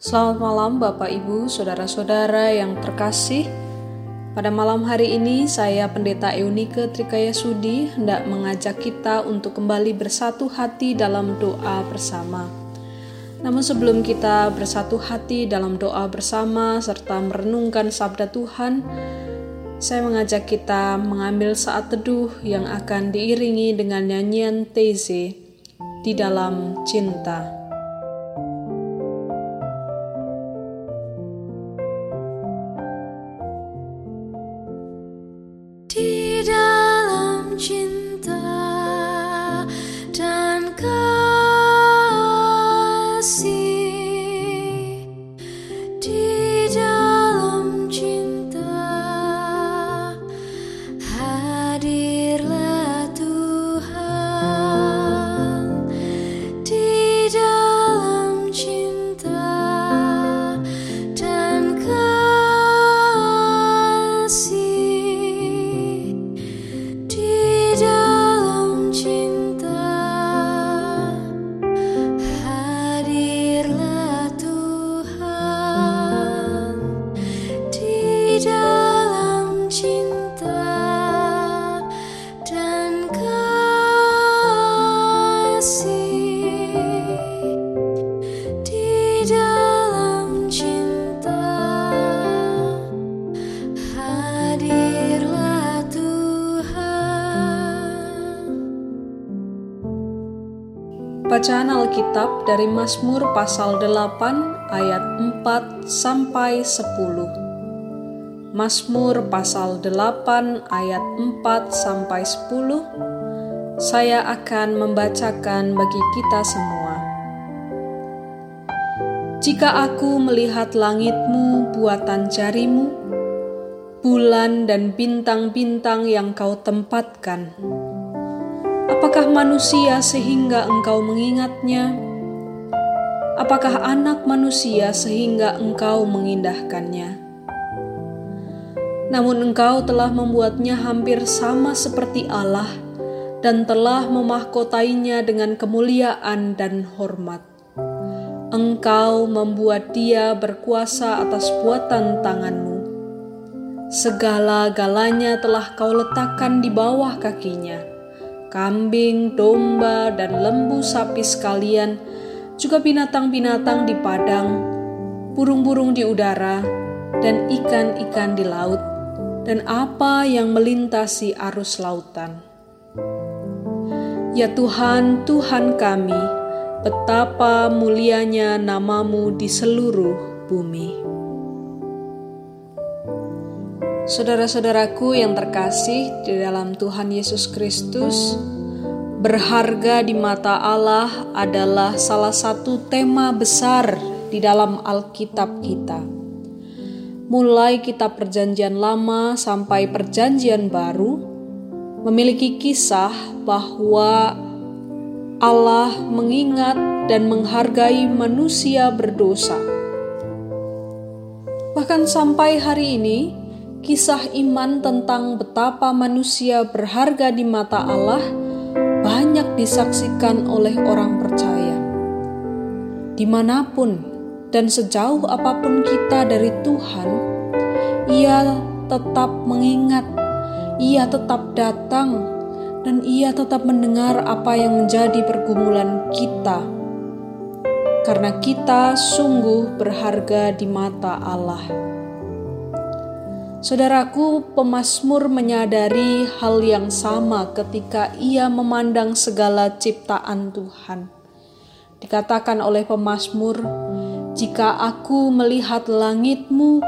Selamat malam Bapak Ibu, Saudara-saudara yang terkasih. Pada malam hari ini saya Pendeta Eunike Trikaya Sudi hendak mengajak kita untuk kembali bersatu hati dalam doa bersama. Namun sebelum kita bersatu hati dalam doa bersama serta merenungkan sabda Tuhan, saya mengajak kita mengambil saat teduh yang akan diiringi dengan nyanyian Teze di dalam cinta. Bacaan Alkitab dari Mazmur pasal 8 ayat 4 sampai 10. Mazmur pasal 8 ayat 4 sampai 10. Saya akan membacakan bagi kita semua. Jika aku melihat langitmu buatan jarimu, bulan dan bintang-bintang yang kau tempatkan, Apakah manusia sehingga engkau mengingatnya? Apakah anak manusia sehingga engkau mengindahkannya? Namun engkau telah membuatnya hampir sama seperti Allah dan telah memahkotainya dengan kemuliaan dan hormat. Engkau membuat dia berkuasa atas buatan tanganmu. Segala-galanya telah kau letakkan di bawah kakinya kambing, domba, dan lembu sapi sekalian, juga binatang-binatang di padang, burung-burung di udara, dan ikan-ikan di laut, dan apa yang melintasi arus lautan. Ya Tuhan, Tuhan kami, betapa mulianya namamu di seluruh bumi. Saudara-saudaraku yang terkasih di dalam Tuhan Yesus Kristus, berharga di mata Allah adalah salah satu tema besar di dalam Alkitab kita. Mulai kitab Perjanjian Lama sampai Perjanjian Baru, memiliki kisah bahwa Allah mengingat dan menghargai manusia berdosa. Bahkan sampai hari ini, kisah iman tentang betapa manusia berharga di mata Allah banyak disaksikan oleh orang percaya. Di mana pun dan sejauh apa pun kita dari Tuhan, Ia tetap mengingat, Ia tetap datang, dan Ia tetap mendengar apa yang menjadi pergumulan kita. Karena kita sungguh berharga di mata Allah. Saudaraku, pemazmur menyadari hal yang sama ketika ia memandang segala ciptaan Tuhan. Dikatakan oleh pemazmur, "Jika aku melihat langitmu,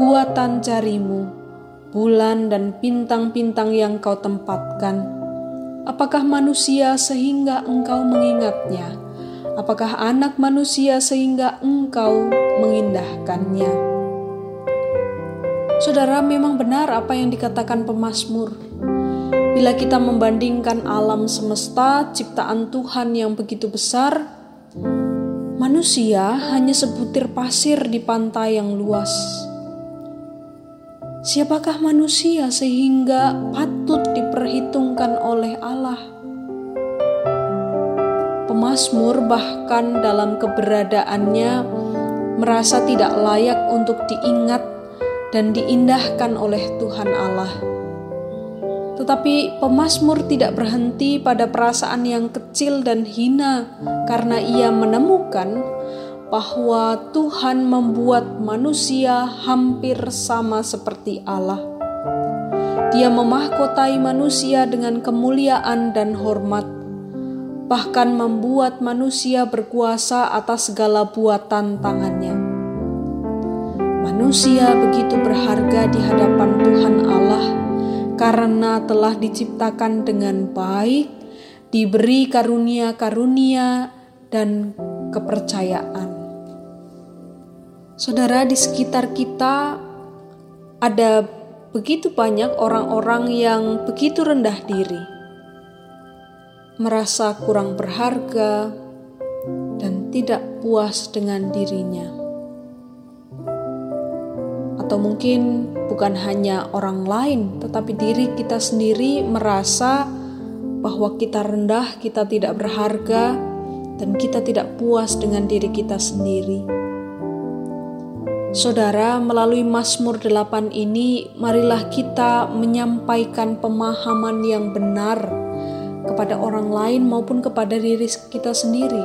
buatan jarimu, bulan dan bintang-bintang yang kau tempatkan, apakah manusia sehingga engkau mengingatnya? Apakah anak manusia sehingga engkau mengindahkannya?" Saudara, memang benar apa yang dikatakan pemazmur. Bila kita membandingkan alam semesta, ciptaan Tuhan yang begitu besar, manusia hanya sebutir pasir di pantai yang luas. Siapakah manusia sehingga patut diperhitungkan oleh Allah? Pemazmur bahkan dalam keberadaannya merasa tidak layak untuk diingat dan diindahkan oleh Tuhan Allah. Tetapi pemazmur tidak berhenti pada perasaan yang kecil dan hina karena ia menemukan bahwa Tuhan membuat manusia hampir sama seperti Allah. Dia memahkotai manusia dengan kemuliaan dan hormat, bahkan membuat manusia berkuasa atas segala buatan tangannya. Manusia begitu berharga di hadapan Tuhan Allah karena telah diciptakan dengan baik, diberi karunia-karunia dan kepercayaan. Saudara, di sekitar kita ada begitu banyak orang-orang yang begitu rendah diri, merasa kurang berharga, dan tidak puas dengan dirinya. Atau mungkin bukan hanya orang lain, tetapi diri kita sendiri merasa bahwa kita rendah, kita tidak berharga, dan kita tidak puas dengan diri kita sendiri. Saudara, melalui Mazmur 8 ini, marilah kita menyampaikan pemahaman yang benar kepada orang lain maupun kepada diri kita sendiri,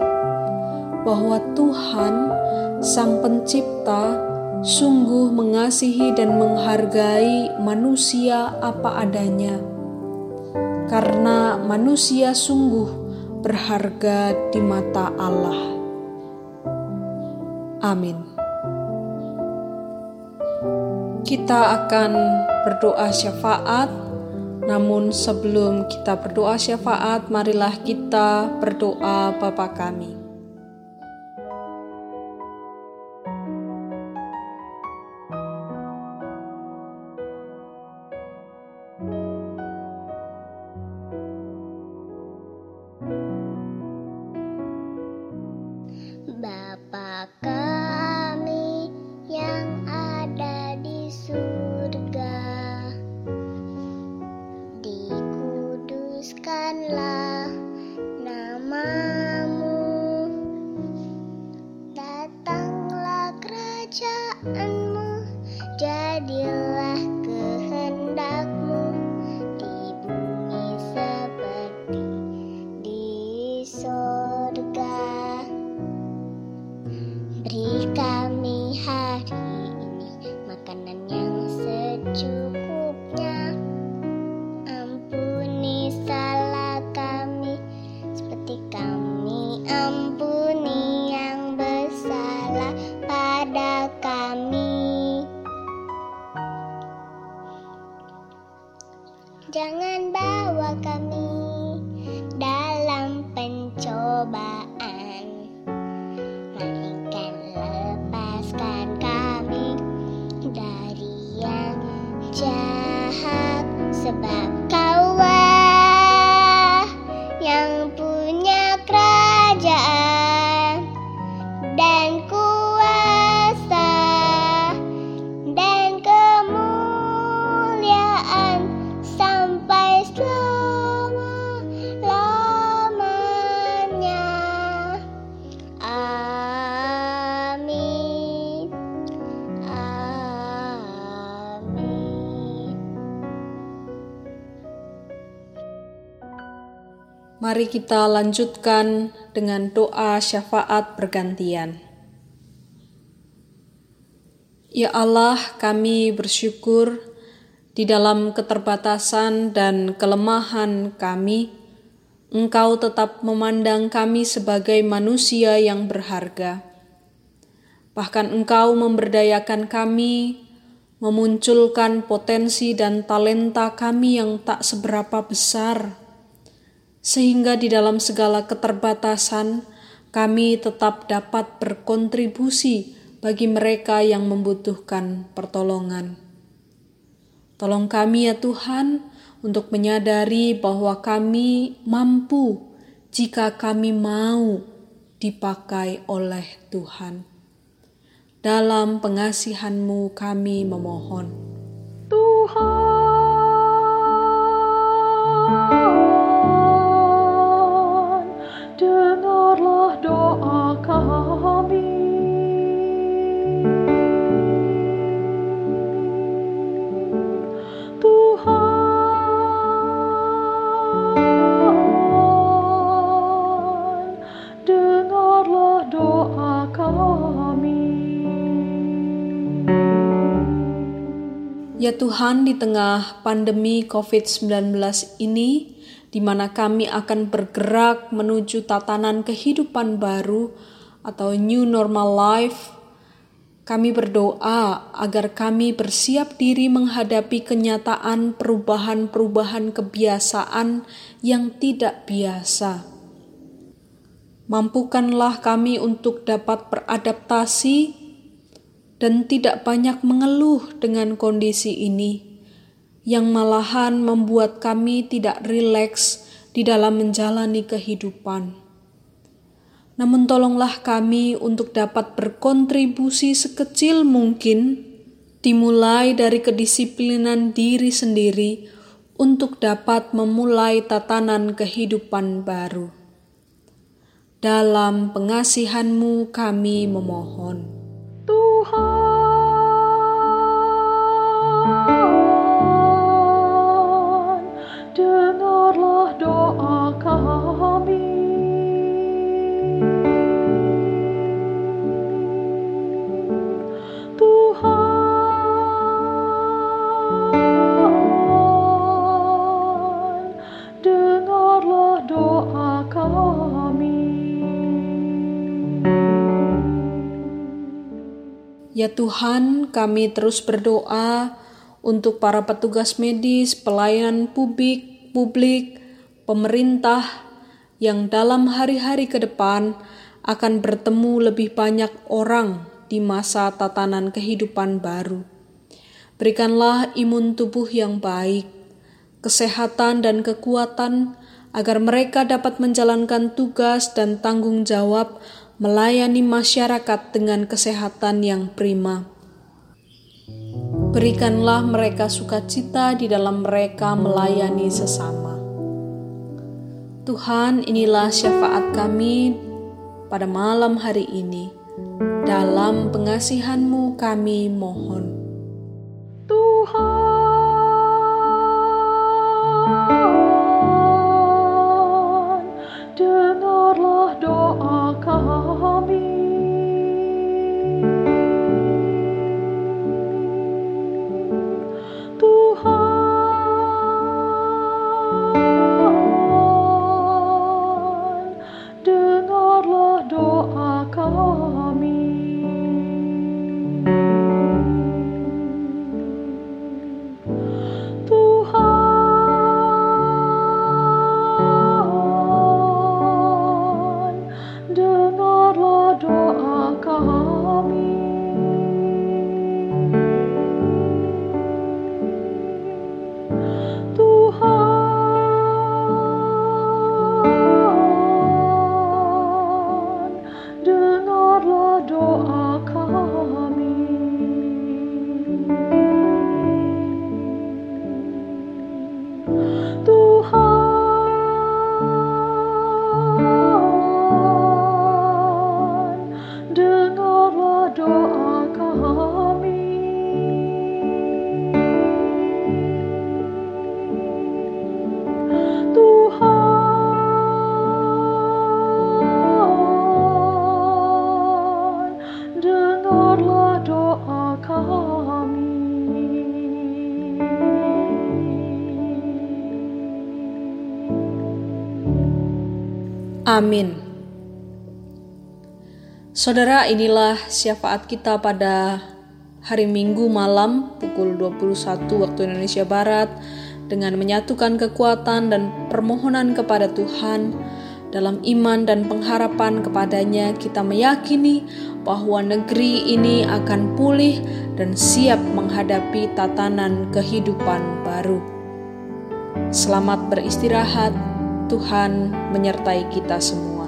bahwa Tuhan, Sang Pencipta, sungguh mengasihi dan menghargai manusia apa adanya, karena manusia sungguh berharga di mata Allah. Amin kita akan berdoa syafaat. Namun sebelum kita berdoa syafaat, marilah kita berdoa Bapa kami. ciptaanmu jadilah kehendakmu di bumi seperti di surga. Beri kami hari ini makanan yang secukupnya. Ampuni salah kami seperti kami ampuni Jangan bawa kami dalam pencobaan, melainkan lepaskan kami dari yang jahat, sebab Kau. Mari kita lanjutkan dengan doa syafaat bergantian. Ya Allah, kami bersyukur di dalam keterbatasan dan kelemahan kami, Engkau tetap memandang kami sebagai manusia yang berharga. Bahkan Engkau memberdayakan kami, memunculkan potensi dan talenta kami yang tak seberapa besar sehingga di dalam segala keterbatasan kami tetap dapat berkontribusi bagi mereka yang membutuhkan pertolongan. Tolong kami ya Tuhan untuk menyadari bahwa kami mampu jika kami mau dipakai oleh Tuhan. Dalam pengasihan-Mu kami memohon. Ya Tuhan, di tengah pandemi COVID-19 ini, di mana kami akan bergerak menuju tatanan kehidupan baru atau new normal life, kami berdoa agar kami bersiap diri menghadapi kenyataan perubahan-perubahan kebiasaan yang tidak biasa. Mampukanlah kami untuk dapat beradaptasi dan tidak banyak mengeluh dengan kondisi ini, yang malahan membuat kami tidak rileks di dalam menjalani kehidupan. Namun, tolonglah kami untuk dapat berkontribusi sekecil mungkin, dimulai dari kedisiplinan diri sendiri untuk dapat memulai tatanan kehidupan baru. Dalam pengasihanmu kami memohon. Tuhan, Ya Tuhan, kami terus berdoa untuk para petugas medis, pelayan publik, publik, pemerintah yang dalam hari-hari ke depan akan bertemu lebih banyak orang di masa tatanan kehidupan baru. Berikanlah imun tubuh yang baik, kesehatan dan kekuatan agar mereka dapat menjalankan tugas dan tanggung jawab melayani masyarakat dengan kesehatan yang prima. Berikanlah mereka sukacita di dalam mereka melayani sesama. Tuhan, inilah syafaat kami pada malam hari ini. Dalam pengasihanmu kami mohon. Tuhan, Amin. Saudara, inilah syafaat kita pada hari Minggu malam pukul 21 waktu Indonesia Barat dengan menyatukan kekuatan dan permohonan kepada Tuhan dalam iman dan pengharapan kepadanya kita meyakini bahwa negeri ini akan pulih dan siap menghadapi tatanan kehidupan baru. Selamat beristirahat, Tuhan menyertai kita semua.